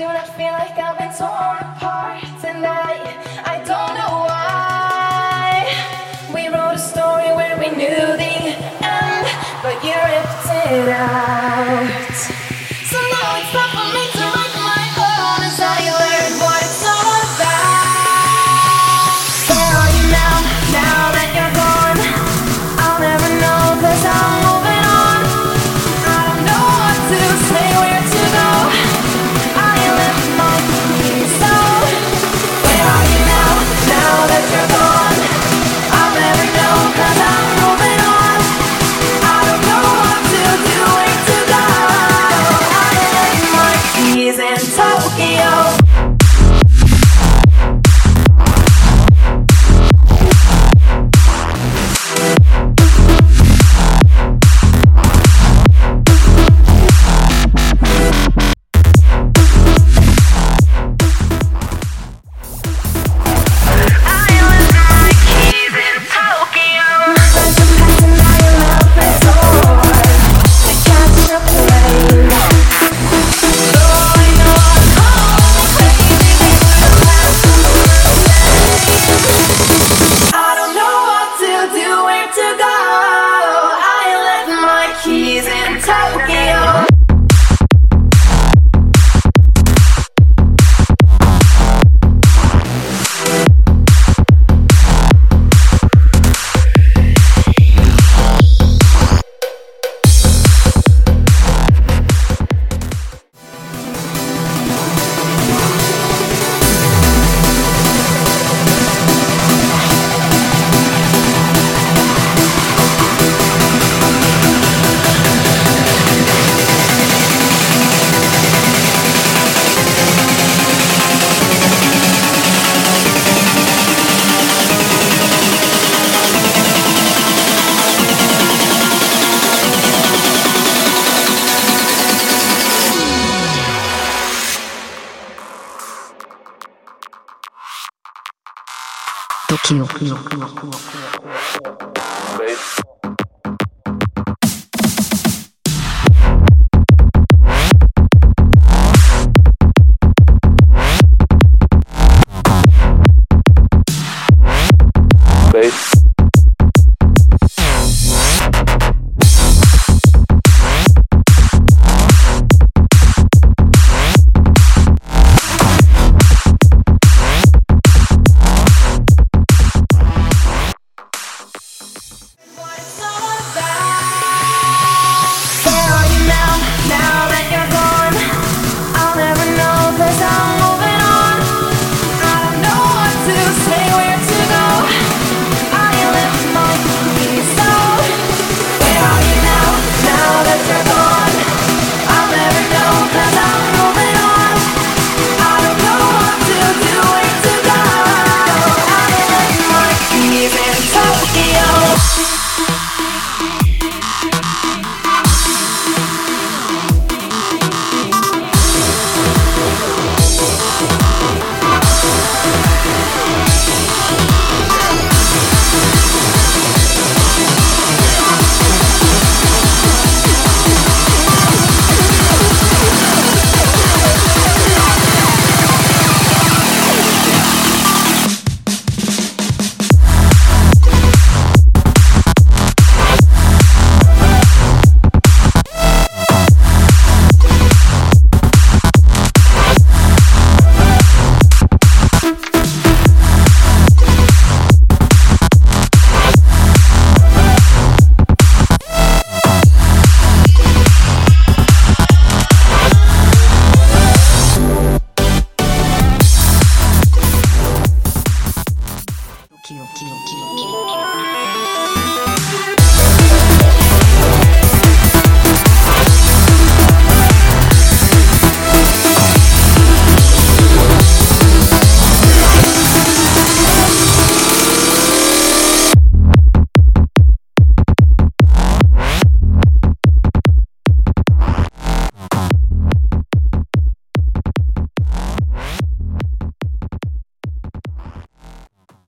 do feel like I've been torn apart tonight. I don't know why. We wrote a story where we knew the end, but you ripped it. Tokyo.